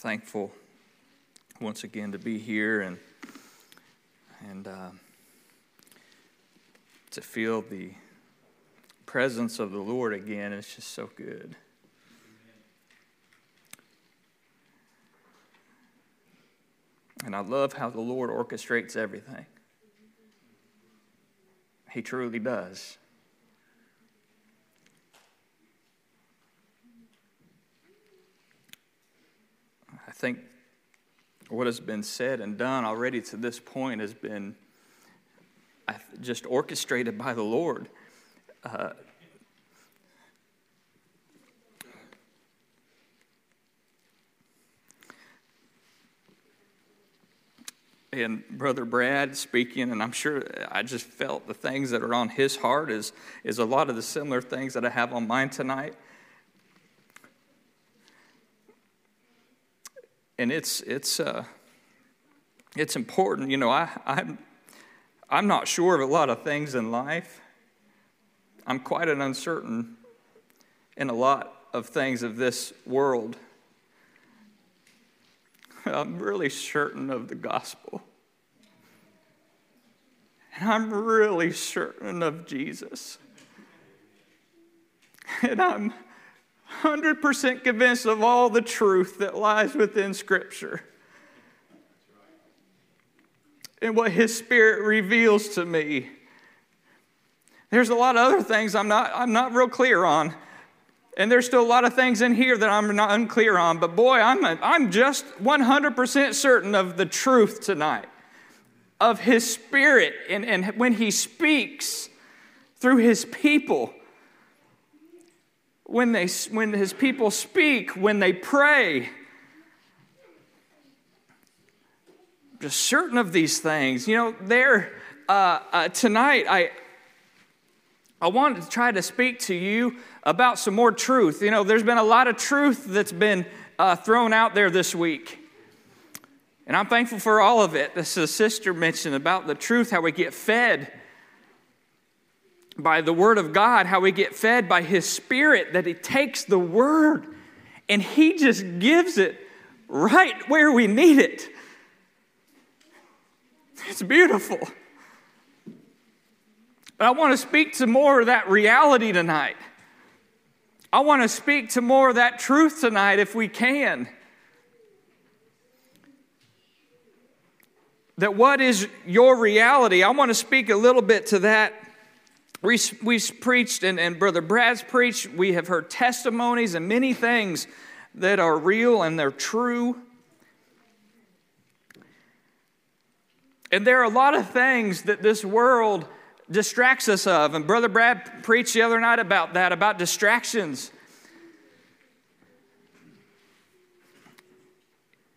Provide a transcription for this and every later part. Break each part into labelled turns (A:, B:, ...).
A: thankful once again to be here and and uh, to feel the presence of the Lord again. It's just so good. And I love how the Lord orchestrates everything. He truly does. Think what has been said and done already to this point has been just orchestrated by the Lord. Uh, and brother brad speaking and i'm sure i just felt the things that are on his heart is, is a lot of the similar things that i have on mine tonight and it's it's uh, it's important. You know, I I'm I'm not sure of a lot of things in life. I'm quite an uncertain in a lot of things of this world. I'm really certain of the gospel. And I'm really certain of Jesus. And I'm 100% convinced of all the truth that lies within Scripture and what His Spirit reveals to me. There's a lot of other things I'm not, I'm not real clear on. And there's still a lot of things in here that I'm not unclear on. But boy, I'm, a, I'm just 100% certain of the truth tonight, of His Spirit. And, and when He speaks through His people, when, they, when his people speak, when they pray. Just certain of these things. You know, there, uh, uh, tonight, I, I wanted to try to speak to you about some more truth. You know, there's been a lot of truth that's been uh, thrown out there this week. And I'm thankful for all of it. This is a sister mentioned about the truth, how we get fed by the Word of God, how we get fed by His Spirit, that He takes the Word and He just gives it right where we need it. It's beautiful. But I want to speak to more of that reality tonight. I want to speak to more of that truth tonight if we can. That what is your reality? I want to speak a little bit to that we, we preached, and, and Brother Brad's preached, we have heard testimonies and many things that are real and they're true. And there are a lot of things that this world distracts us of. And Brother Brad preached the other night about that, about distractions.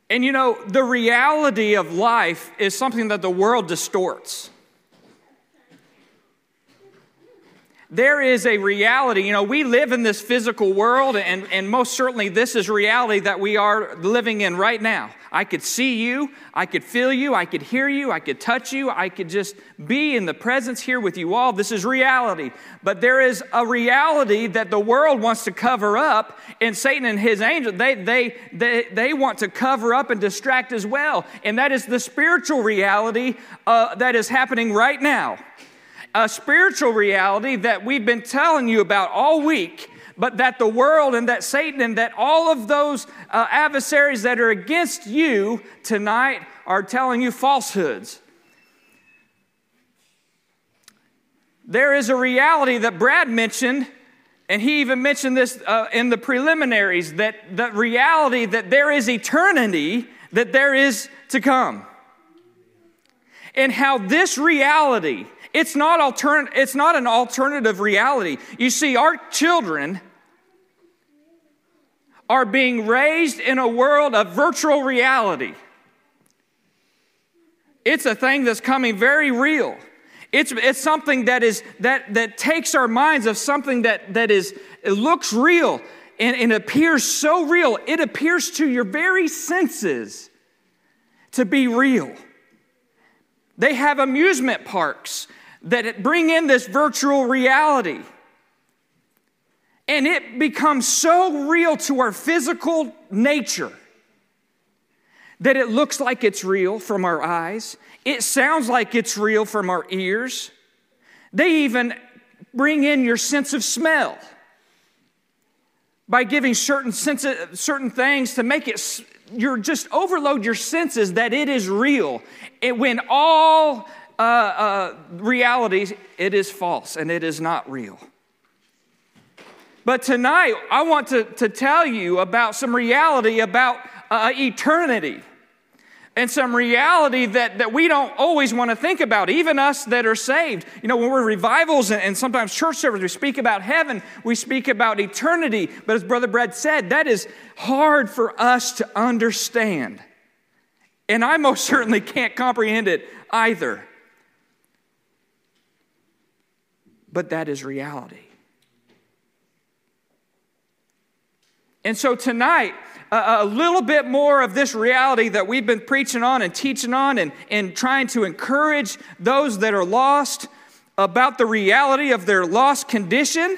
A: And you know, the reality of life is something that the world distorts. There is a reality. You know, we live in this physical world, and, and most certainly this is reality that we are living in right now. I could see you, I could feel you, I could hear you, I could touch you, I could just be in the presence here with you all. This is reality. But there is a reality that the world wants to cover up, and Satan and his angels, they, they, they, they want to cover up and distract as well. And that is the spiritual reality uh, that is happening right now a spiritual reality that we've been telling you about all week, but that the world and that Satan and that all of those uh, adversaries that are against you tonight are telling you falsehoods. There is a reality that Brad mentioned, and he even mentioned this uh, in the preliminaries that the reality that there is eternity that there is to come. And how this reality it's not, altern- it's not an alternative reality. You see, our children are being raised in a world of virtual reality. It's a thing that's coming very real. It's, it's something that, is, that, that takes our minds of something that, that is, it looks real and, and appears so real. It appears to your very senses to be real. They have amusement parks that it bring in this virtual reality. And it becomes so real to our physical nature that it looks like it's real from our eyes, it sounds like it's real from our ears. They even bring in your sense of smell by giving certain, sense certain things to make it you're just overload your senses that it is real and when all uh, uh, realities it is false and it is not real but tonight i want to, to tell you about some reality about uh, eternity and some reality that, that we don't always want to think about, even us that are saved. You know, when we're revivals and, and sometimes church service, we speak about heaven, we speak about eternity. But as Brother Brad said, that is hard for us to understand. And I most certainly can't comprehend it either. But that is reality. And so tonight, a, little bit more of this reality that we've been preaching on and teaching on and, and trying to encourage those that are lost about the reality of their lost condition,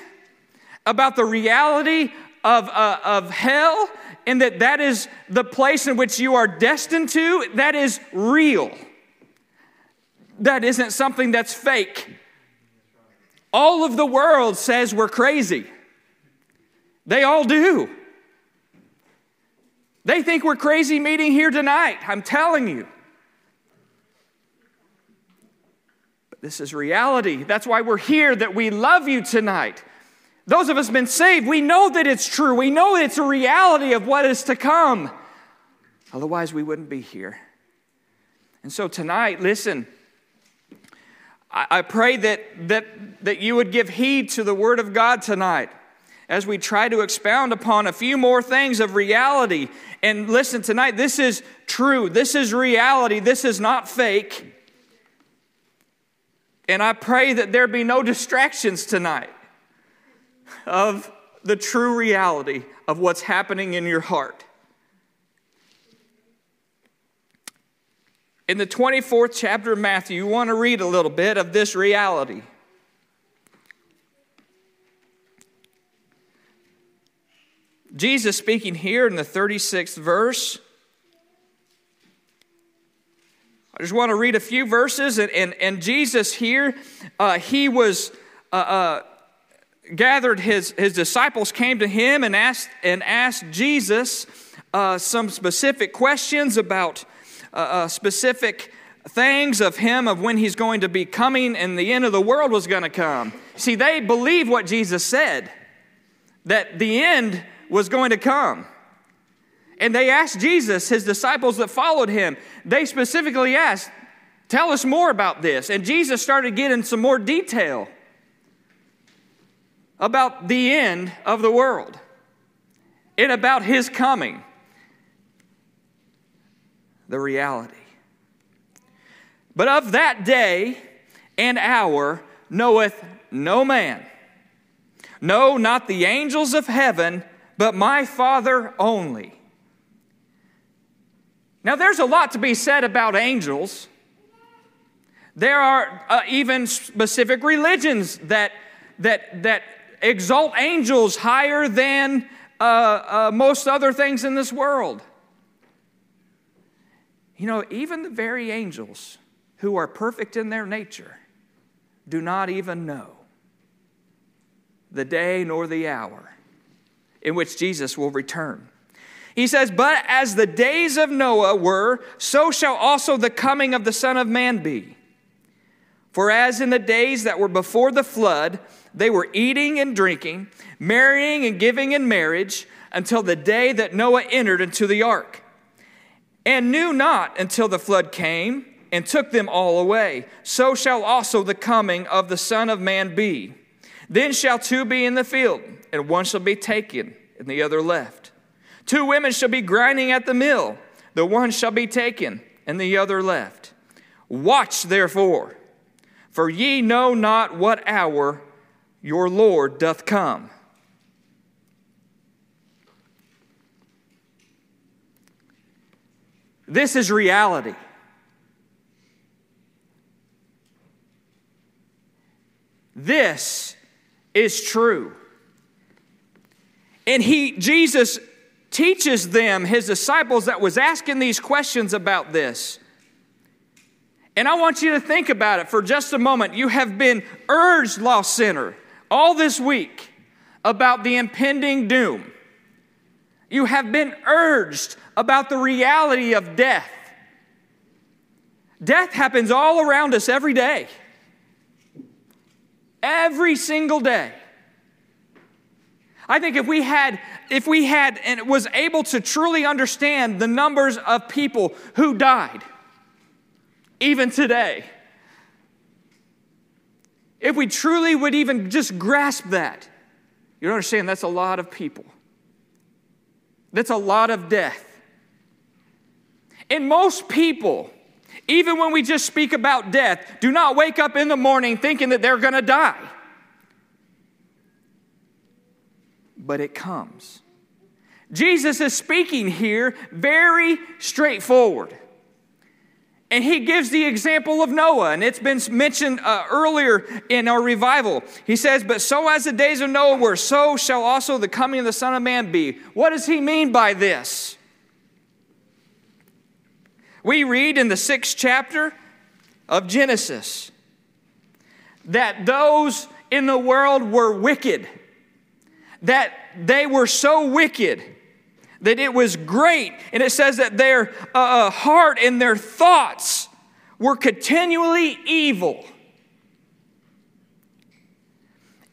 A: about the reality of, uh, of hell, and that that is the place in which you are destined to. That is real. That isn't something that's fake. All of the world says we're crazy. They all do. They think we're crazy meeting here tonight. I'm telling you. But this is reality. That's why we're here, that we love you tonight. Those of us been saved, we know that it's true. We know it's a reality of what is to come. Otherwise, we wouldn't be here. And so tonight, listen, I, pray that, that, that you would give heed to the Word of God tonight as we try to expound upon a few more things of reality. And listen, tonight, this is true. This is reality. This is not fake. And I pray that there be no distractions tonight of the true reality of what's happening in your heart. In the 24th chapter of Matthew, you want to read a little bit of this reality. Jesus speaking here in the 36th verse. I just want to read a few verses. And, and, and Jesus here, uh, he was uh, uh, gathered, his, his disciples came to him and asked, and asked Jesus uh, some specific questions about uh, uh, specific things of him, of when he's going to be coming and the end of the world was going to come. See, they believed what Jesus said, that the end was going to come. And they asked Jesus, his disciples that followed him, they specifically asked, Tell us more about this. And Jesus started getting some more detail about the end of the world and about his coming. The reality. But of that day and hour knoweth no man, no, not the angels of heaven but my Father only. Now, there's a lot to be said about angels. There are uh, even specific religions that, that, that exalt angels higher than uh, uh, most other things in this world. You know, even the very angels who are perfect in their nature do not even know the day nor the hour in which Jesus will return. He says, But as the days of Noah were, so shall also the coming of the Son of Man be. For as in the days that were before the flood, they were eating and drinking, marrying and giving in marriage, until the day that Noah entered into the ark, and knew not until the flood came and took them all away. So shall also the coming of the Son of Man be. Then shall two be in the field and one shall be taken, and the other left. Two women shall be grinding at the mill, the one shall be taken, and the other left. Watch therefore, for ye know not what hour your Lord doth come. This is reality. This is true. And he, Jesus teaches them, his disciples that was asking these questions about this. And I want you to think about it for just a moment. You have been urged, lost sinner, all this week about the impending doom. You have been urged about the reality of death. Death happens all around us every day. Every single day. I think if we had if we had and was able to truly understand the numbers of people who died even today if we truly would even just grasp that you understand that's a lot of people that's a lot of death and most people even when we just speak about death do not wake up in the morning thinking that they're going to die but it comes. Jesus is speaking here very straightforward. And he gives the example of Noah, and it's been mentioned uh, earlier in our revival. He says, But so as the days of Noah were, so shall also the coming of the Son of Man be. What does he mean by this? We read in the sixth chapter of Genesis that those in the world were wicked that they were so wicked that it was great. And it says that their uh, uh, heart and their thoughts were continually evil.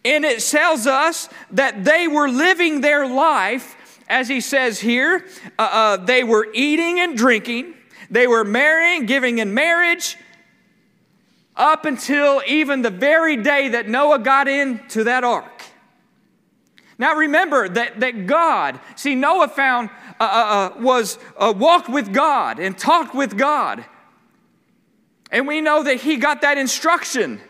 A: And it tells us that they were living their life, as he says here, uh, uh, they were eating and drinking, they were marrying, giving in marriage, up until even the very day that Noah got into that ark. Now remember that, that God, see, Noah found, uh, uh, uh, was, uh, walked with God and talked with God. And we know that he got that instruction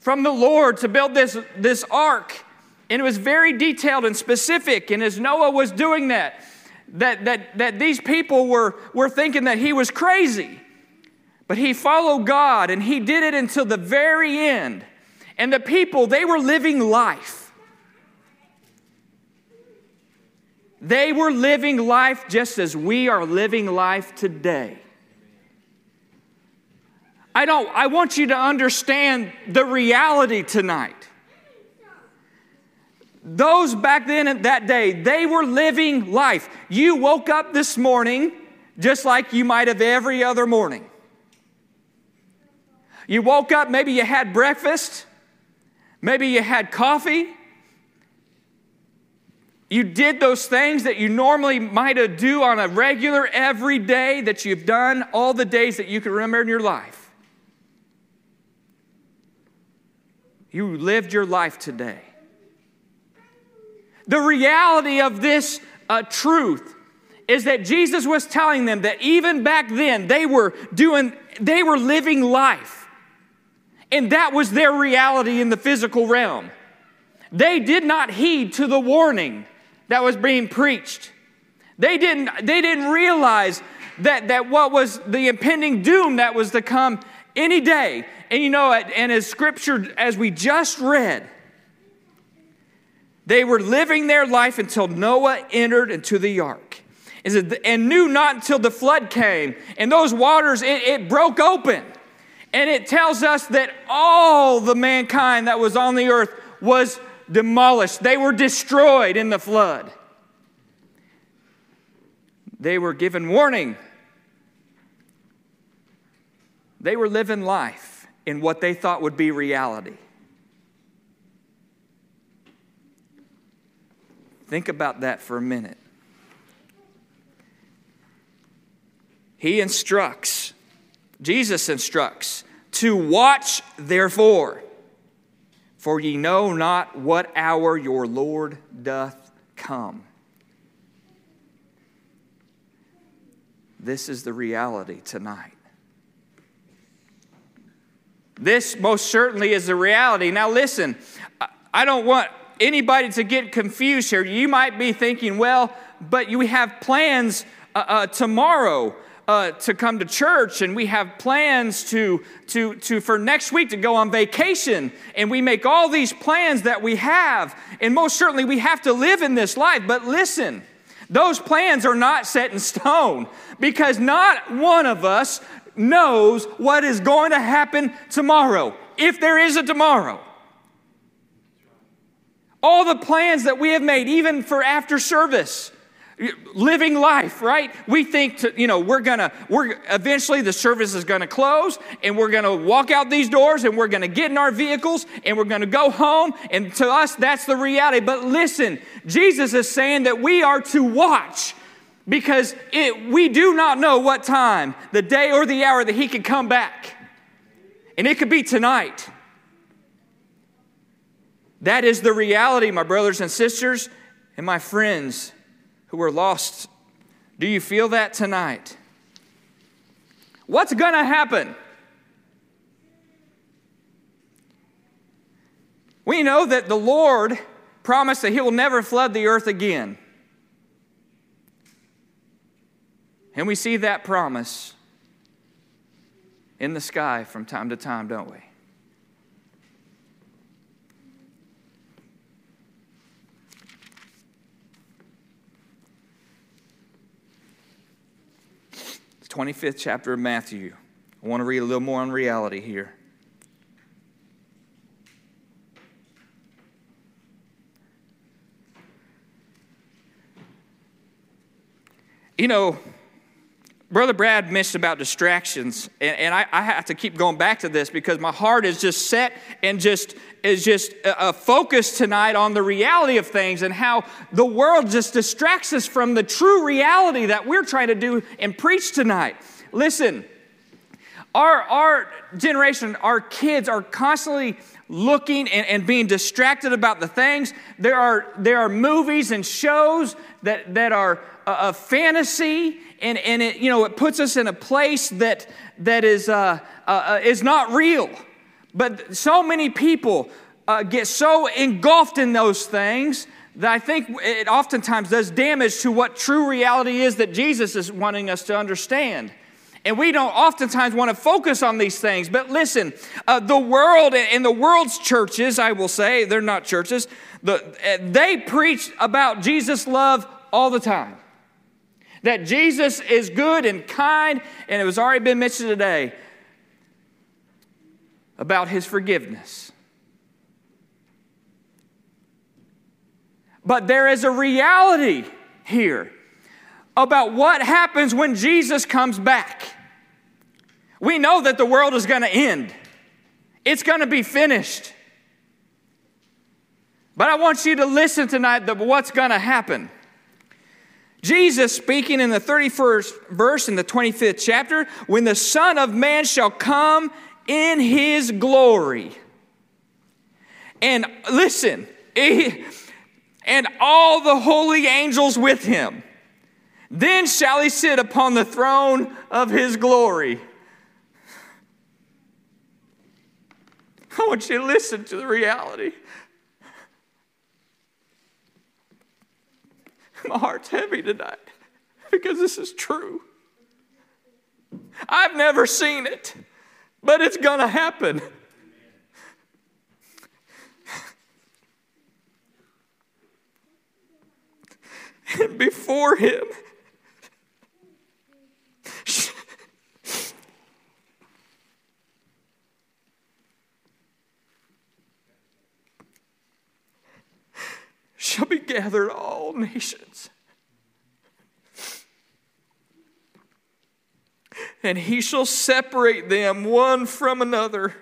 A: from the Lord to build this, this ark. And it was very detailed and specific. And as Noah was doing that, that, that, that these people were, were thinking that he was crazy. But he followed God and he did it until the very end. And the people, they were living life. They were living life just as we are living life today. I don't I want you to understand the reality tonight. Those back then at that day, they were living life. You woke up this morning just like you might have every other morning. You woke up, maybe you had breakfast, maybe you had coffee, you did those things that you normally might have do on a regular, every day that you've done all the days that you can remember in your life. You lived your life today. The reality of this uh, truth is that Jesus was telling them that even back then they were doing, they were living life. And that was their reality in the physical realm. They did not heed to the warning that was being preached. They didn't, they didn't realize that, that what was the impending doom that was to come any day. And you know, and as scripture, as we just read, they were living their life until Noah entered into the ark. And knew not until the flood came. And those waters, it, it broke open. And it tells us that all the mankind that was on the earth was demolished, they were destroyed in the flood. They were given warning. They were living life in what they thought would be reality. Think about that for a minute. He instructs, Jesus instructs, to watch, therefore. For ye know not what hour your Lord doth come. This is the reality tonight. This most certainly is the reality. Now, listen, I don't want anybody to get confused here. You might be thinking, well, but we have plans uh, uh, tomorrow uh, to come to church and we have plans to, to, to for next week to go on vacation and we make all these plans that we have and most certainly we have to live in this life but listen Those plans are not set in stone because not one of us knows what is going to happen tomorrow, if there is a tomorrow. All the plans that we have made, even for after service, living life, right? We think, to, you know, we're gonna, we're eventually the service is gonna close and we're gonna walk out these doors and we're gonna get in our vehicles and we're gonna go home. And to us, that's the reality. But listen, Jesus is saying that we are to watch because it, we do not know what time, the day or the hour that He can come back. And it could be tonight. That is the reality, my brothers and sisters, and my friends who are lost. Do you feel that tonight? What's going to happen? We know that the Lord promised that He will never flood the earth again. And we see that promise in the sky from time to time, don't we? The 25th chapter of Matthew. I want to read a little more on reality here. You know, Brother Brad mentioned about distractions, and, and I, I, have to keep going back to this because my heart is just set and just is just a, a focus tonight on the reality of things and how the world just distracts us from the true reality that we're trying to do and preach tonight. Listen, our, our generation, our kids are constantly looking and, and being distracted about the things. There are, there are movies and shows that, that are a, a fantasy and, and it, you know, it puts us in a place that, that is, uh, uh, uh, is not real. But so many people uh, get so engulfed in those things that I think it oftentimes does damage to what true reality is that Jesus is wanting us to understand. And we don't oftentimes want to focus on these things. But listen, uh, the world and the world's churches, I will say, they're not churches, the, uh, they preach about Jesus' love all the time. That Jesus is good and kind, and it was already been mentioned today about his forgiveness. But there is a reality here about what happens when Jesus comes back. We know that the world is going to end, it's going to be finished. But I want you to listen tonight to what's going to happen. Jesus speaking in the 31st verse in the 25th chapter, when the Son of Man shall come in his glory. And listen, and all the holy angels with him. Then shall he sit upon the throne of his glory. I want you to listen to the reality. My heart's heavy tonight because this is true. I've never seen it, but it's going to happen. And before him, shall be gathered all nations. And he shall separate them one from another,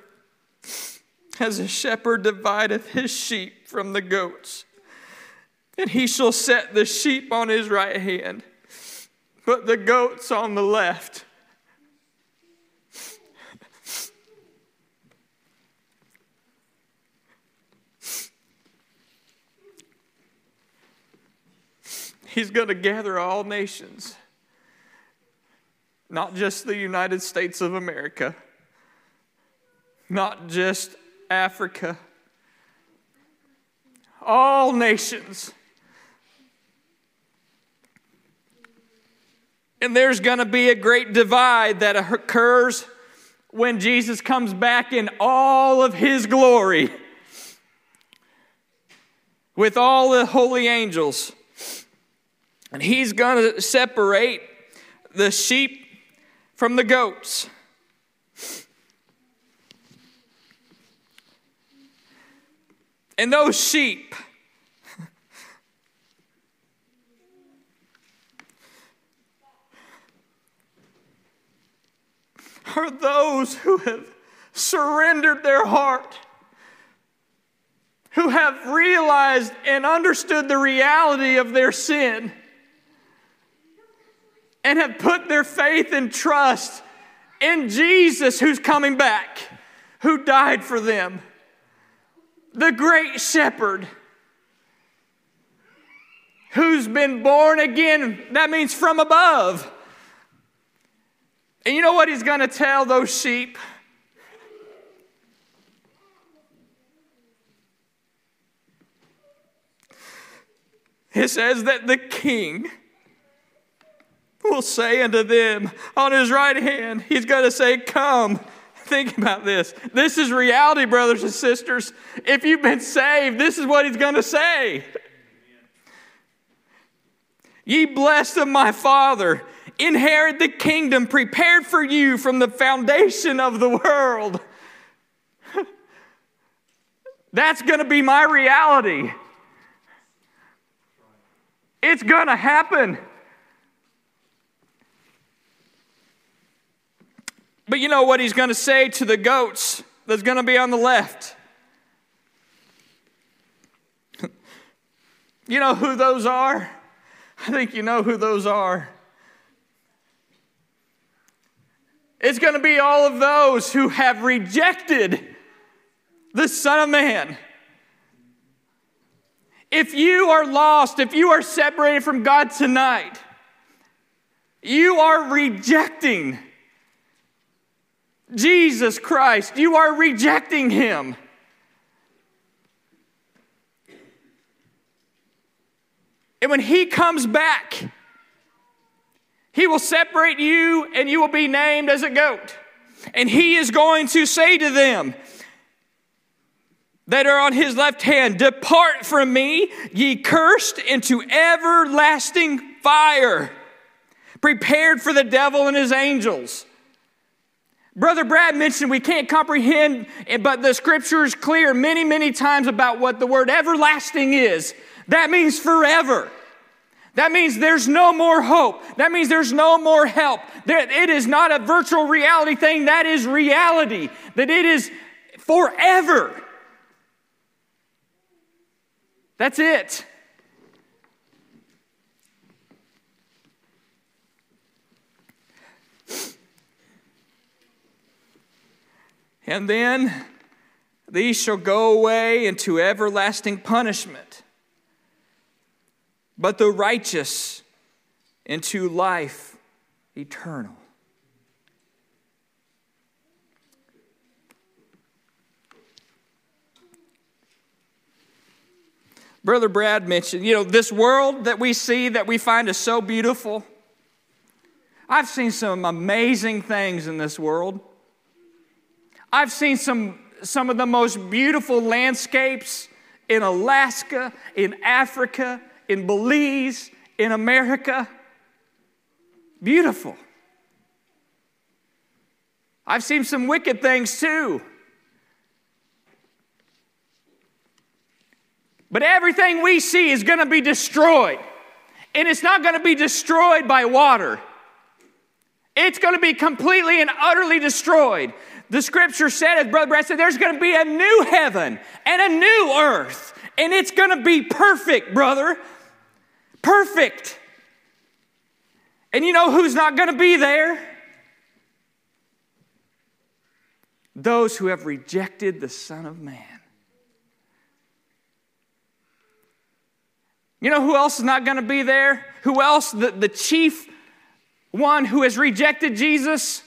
A: as a shepherd divideth his sheep from the goats. And he shall set the sheep on his right hand, but the goats on the left. He's going to gather all nations, not just the United States of America, not just Africa, all nations. And there's going to be a great divide that occurs when Jesus comes back in all of his glory with all the holy angels. And he's going to separate the sheep from the goats. And those sheep, are those who have surrendered their heart, who have realized and understood the reality of their sin, and have put their faith and trust in Jesus who's coming back, who died for them, the great shepherd. Who's been born again? That means from above and you know what he's going to tell those sheep? It says that the king will say unto them on his right hand, he's going to say, Come. Think about this. This is reality, brothers and sisters. If you've been saved, this is what he's going to say. Ye blessed of my Father, inherit the kingdom prepared for you from the foundation of the world. That's going to be my reality. It's going to happen. But you know what he's going to say to the goats that's going to be on the left? you know who those are? I think you know who those are. It's going to be all of those who have rejected the Son of Man. If you are lost, if you are separated from God tonight, you are rejecting Jesus Christ. You are rejecting Him. And when He comes back, he will separate you and you will be named as a goat. And he is going to say to them that are on his left hand, Depart from me, ye cursed, into everlasting fire, prepared for the devil and his angels. Brother Brad mentioned we can't comprehend, eh, but the scripture is clear many, many times about what the word everlasting is. That means forever. That means there's no more hope. That means there's no more help. That it is not a virtual reality thing, that is reality. That it is forever. That's it. And then these shall go away into everlasting punishment but the righteous into life eternal. Brother Brad mentioned, you know, this world that we see that we find is so beautiful. I've seen some amazing things in this world. I've seen some, some of the most beautiful landscapes in Alaska, in Africa, in Belize, in America. Beautiful. I've seen some wicked things too. But everything we see is going to be destroyed. And it's not going to be destroyed by water. It's going to be completely and utterly destroyed. The scripture said, as Brother Brad said, there's going to be a new heaven and a new earth. And it's going to be perfect, brother perfect. And you know who's not going to be there? Those who have rejected the Son of Man. You know who else is not going to be there? Who else? The, the chief one who has rejected Jesus?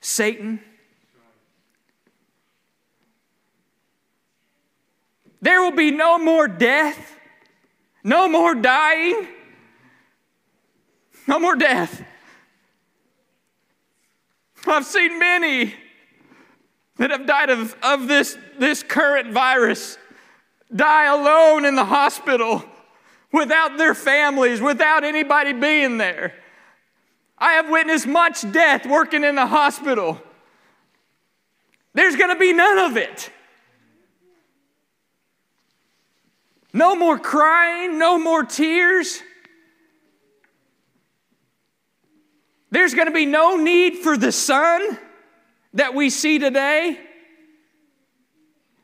A: Satan. There will be no more death. No more dying. No more death. I've seen many that have died of, of this, this current virus die alone in the hospital without their families, without anybody being there. I have witnessed much death working in the hospital. There's going to be none of it. No more crying, no more tears. There's going to be no need for the sun that we see today.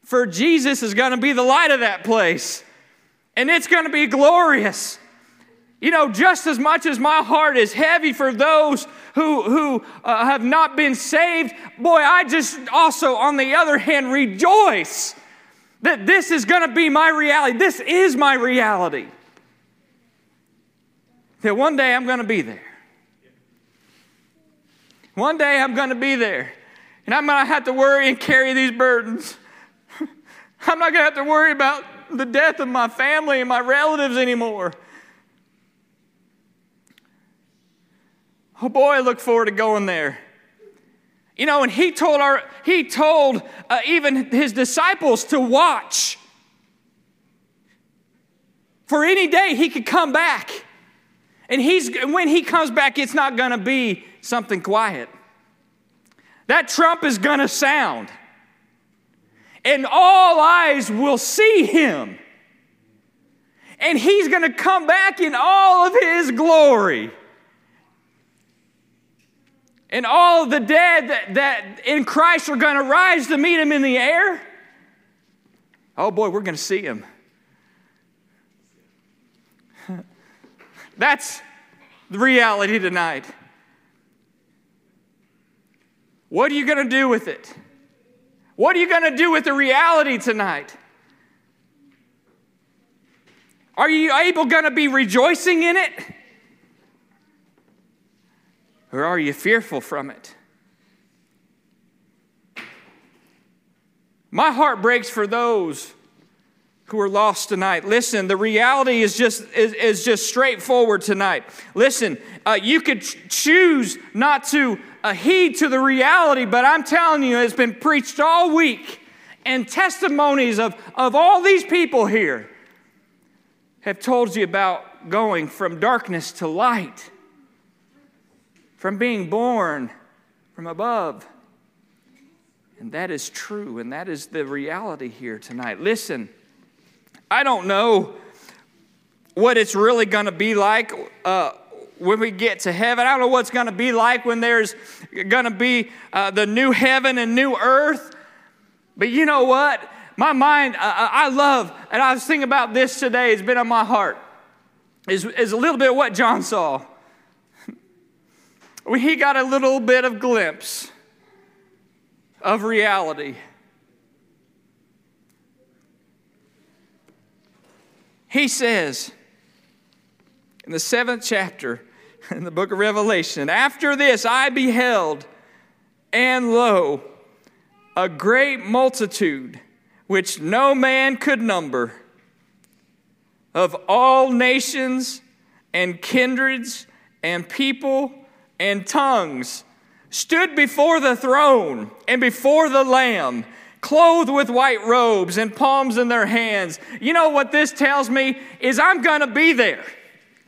A: For Jesus is going to be the light of that place. And it's going to be glorious. You know, just as much as my heart is heavy for those who, who uh, have not been saved, boy, I just also, on the other hand, rejoice that this is going to be my reality. This is my reality. That one day I'm going to be there. One day I'm going to be there. And I'm going to have to worry and carry these burdens. I'm not going to have to worry about the death of my family and my relatives anymore. Oh boy, I look forward to going there. You know, and he told our he told uh, even his disciples to watch. For any day he could come back. And he's when he comes back, it's not gonna be something quiet. That trump is gonna sound. And all eyes will see him. And he's gonna come back in all of his glory and all the dead that, that in Christ are going to rise to meet him in the air. Oh boy, we're going to see him. That's the reality tonight. What are you going to do with it? What are you going to do with the reality tonight? Are you able going to be rejoicing in it? Or are you fearful from it? My heart breaks for those who are lost tonight. Listen, the reality is just is, is just straightforward tonight. Listen, uh, you could ch- choose not to uh, heed to the reality, but I'm telling you, it's been preached all week, and testimonies of, of all these people here have told you about going from darkness to light from being born from above. And that is true, and that is the reality here tonight. Listen, I don't know what it's really going to be like uh, when we get to heaven. I don't know what's going to be like when there's going to be uh, the new heaven and new earth. But you know what? My mind, uh, I love, and I was thinking about this today, it's been on my heart, is, is a little bit of what John saw he got a little bit of glimpse of reality. He says in the seventh chapter in the book of Revelation, after this I beheld, and lo, a great multitude which no man could number of all nations and kindreds and people and tongues stood before the throne and before the Lamb, clothed with white robes and palms in their hands. You know what this tells me is I'm going to be there.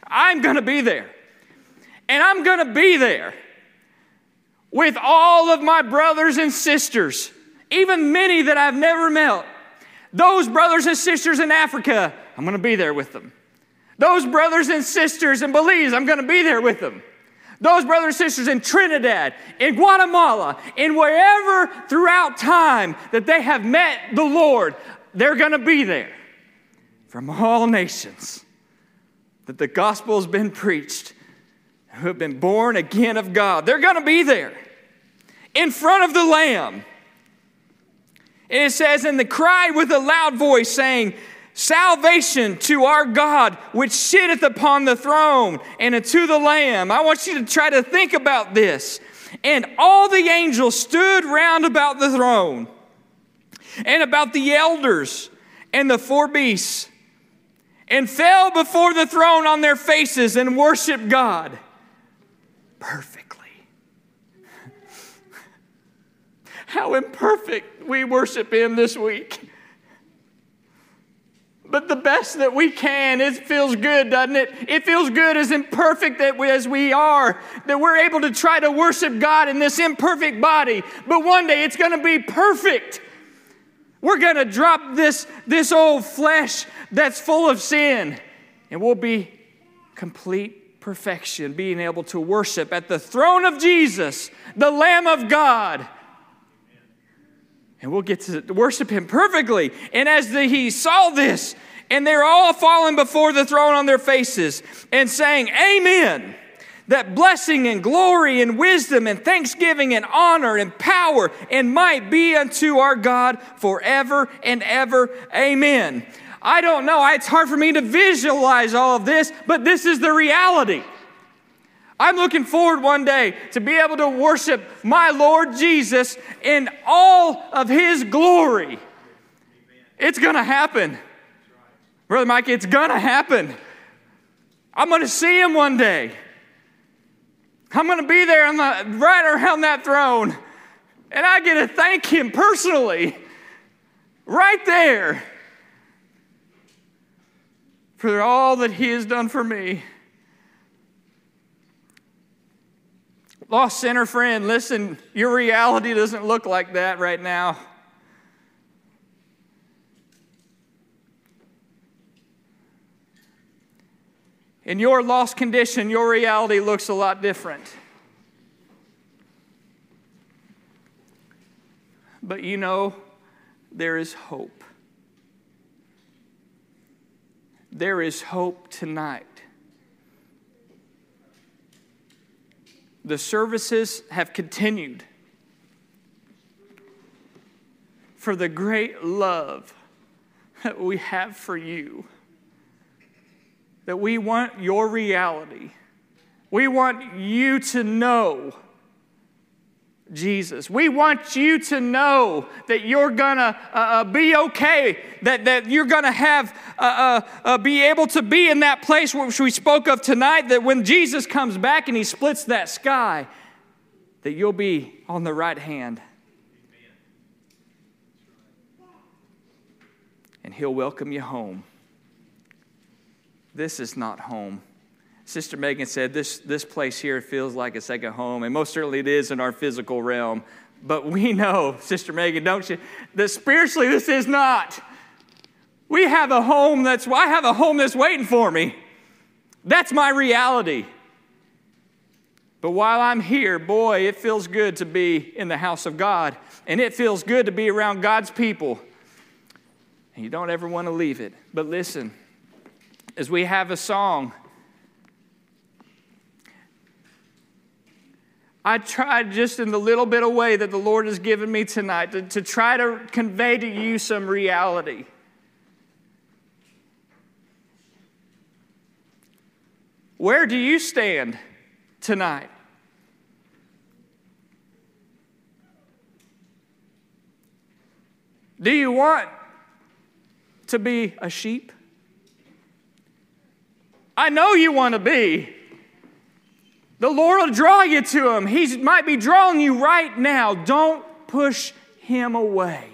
A: I'm going to be there. And I'm going to be there with all of my brothers and sisters, even many that I've never met. Those brothers and sisters in Africa, I'm going to be there with them. Those brothers and sisters in Belize, I'm going to be there with them those brothers and sisters in Trinidad, in Guatemala, in wherever throughout time that they have met the Lord, they're going to be there from all nations that the gospel has been preached, who have been born again of God. They're going to be there in front of the Lamb. And it says, And the cried with a loud voice, saying, Salvation to our God, which sitteth upon the throne, and unto the Lamb. I want you to try to think about this. And all the angels stood round about the throne, and about the elders, and the four beasts, and fell before the throne on their faces and worshiped God perfectly. How imperfect we worship Him this week. But the best that we can. It feels good, doesn't it? It feels good as imperfect as we are, that we're able to try to worship God in this imperfect body. But one day it's going to be perfect. We're going to drop this, this old flesh that's full of sin, and we'll be complete perfection, being able to worship at the throne of Jesus, the Lamb of God. And we'll get to worship him perfectly. And as the, he saw this, and they're all falling before the throne on their faces and saying, Amen. That blessing and glory and wisdom and thanksgiving and honor and power and might be unto our God forever and ever. Amen. I don't know. It's hard for me to visualize all of this, but this is the reality. I'm looking forward one day to be able to worship my Lord Jesus in all of his glory. It's going to happen. Brother Mike, it's going to happen. I'm going to see him one day. I'm going to be there on the, right around that throne. And I get to thank him personally right there for all that he has done for me. Lost sinner friend, listen, your reality doesn't look like that right now. In your lost condition, your reality looks a lot different. But you know, there is hope. There is hope tonight. The services have continued for the great love that we have for you. That we want your reality. We want you to know Jesus. We want you to know that you're gonna uh, uh, be okay, that, that you're gonna have, uh, uh, uh, be able to be in that place which we spoke of tonight, that when Jesus comes back and he splits that sky, that you'll be on the right hand. And he'll welcome you home. This is not home. Sister Megan said, this, this place here feels like a second home, and most certainly it is in our physical realm. But we know, Sister Megan, don't you, that spiritually this is not. We have a home that's, I have a home that's waiting for me. That's my reality. But while I'm here, boy, it feels good to be in the house of God, and it feels good to be around God's people. And you don't ever want to leave it. But listen, as we have a song, I tried just in the little bit of way that the Lord has given me tonight to, to try to convey to you some reality. Where do you stand tonight? Do you want to be a sheep? I know you want to be. The Lord will draw you to Him. He might be drawing you right now. Don't push Him away.